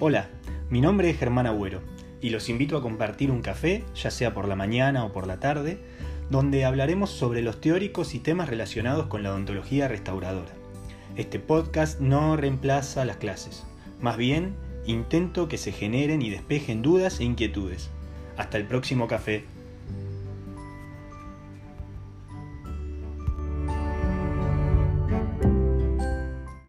Hola, mi nombre es Germán Agüero y los invito a compartir un café, ya sea por la mañana o por la tarde, donde hablaremos sobre los teóricos y temas relacionados con la odontología restauradora. Este podcast no reemplaza las clases, más bien intento que se generen y despejen dudas e inquietudes. Hasta el próximo café.